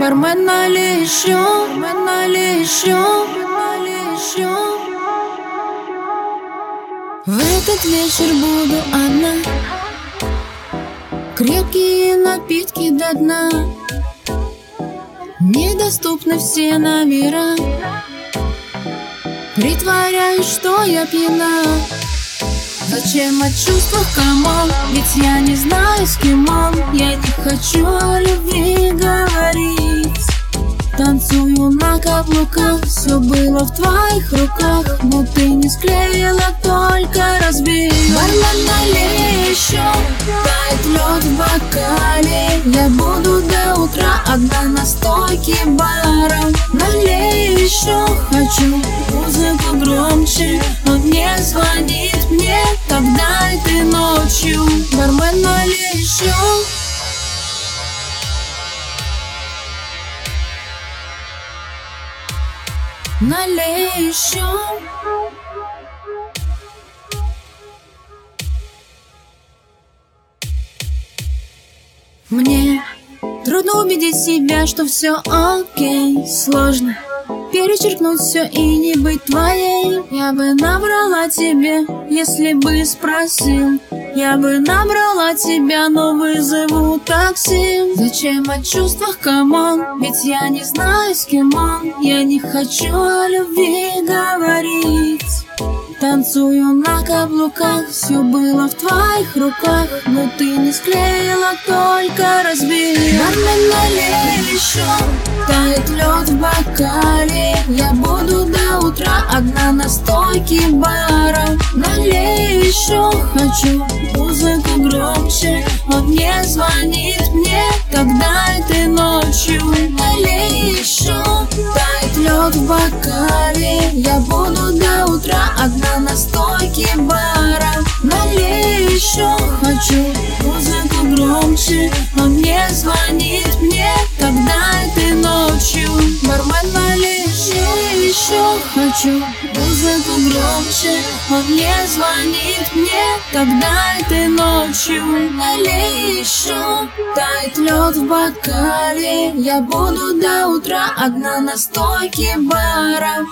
Бармен налей еще, бармен налей еще В этот вечер буду одна. Крепкие напитки до дна. Недоступны все номера. Притворяюсь, что я пьяна. Зачем о чувствах, come on? Ведь я не знаю, с кем он. Я не хочу о любви на каблуках Все было в твоих руках Но ты не склеила, только разбил Бармен, налей еще Тает лед в бокале. Я буду до утра одна на стойке бара. Налей еще хочу Музыку громче Он не звонит мне Тогда Налей еще Мне трудно убедить себя, что все окей. Сложно Перечеркнуть все и не быть твоей. Я бы набрала тебе, если бы спросил Я бы набрала тебя, но вызову такси. Зачем о чувствах, come on? Ведь я не знаю, с кем он. Я не хочу о любви говорить. Танцую на каблуках, все было в твоих руках. Но ты не склеила, только разбила. Бармен, налей еще, тает лед в бокале Я буду до утра одна на стойке бара Налей еще, хочу музыку громче. Он не звонит мне, тогда этой ночью. Налей еще, тает лед в бокале. Я буду до утра одна на стойке бара. Налей еще, хочу музыку громче. Он еще, хочу музыку громче. Он не звонит мне, тогда этой ночью Налей еще, тает лед в бокале Я буду до утра одна на стойке бара